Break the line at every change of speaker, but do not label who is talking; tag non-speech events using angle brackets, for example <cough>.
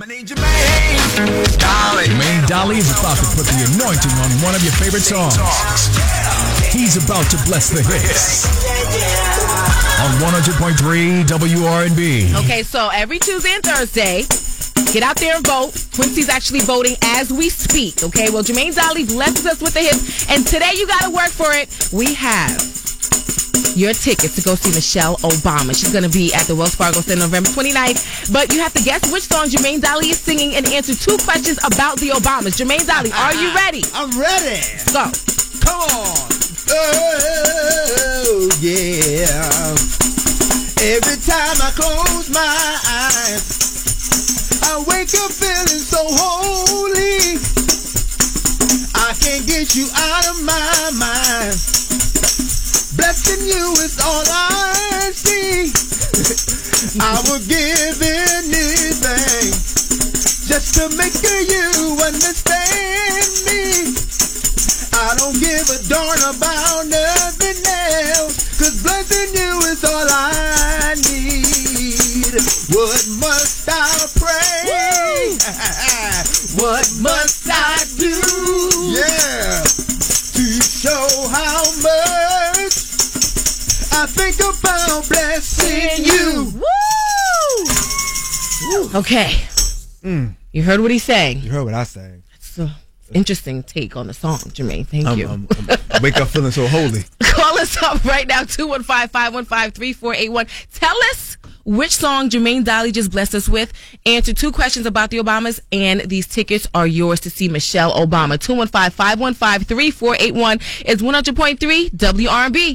My Dolly.
Jermaine Dolly is about to put the anointing on one of your favorite songs. He's about to bless the hits. On 100.3 WRNB.
Okay, so every Tuesday and Thursday, get out there and vote. Quincy's actually voting as we speak. Okay, well, Jermaine Dolly blesses us with the hits, and today you got to work for it. We have your tickets to go see Michelle Obama. She's going to be at the Wells Fargo Center November 29th. But you have to guess which song Jermaine Dolly is singing and answer two questions about the Obamas. Jermaine Dolly, are you ah, ready?
I'm ready.
Go.
Come on. Oh, yeah. Every time I close my eyes, I wake up feeling so holy. I can't get you out of my mind. Blessing you is all I see. <laughs> I would give anything just to make you understand me. I don't give a darn about nothing else. Cause blessing you is all I need. What must I pray? <laughs> what must I do? Yeah. To show how much I think about blessing you.
Woo! Okay. Mm. You heard what he's saying.
You heard what I sang.
It's an interesting take on the song, Jermaine. Thank
I'm,
you.
I'm, I'm, I wake up feeling so holy. <laughs>
Call us up right now, 215-515-3481. Tell us which song Jermaine Dolly just blessed us with. Answer two questions about the Obamas, and these tickets are yours to see Michelle Obama. 215-515-3481 is 100.3 WRB.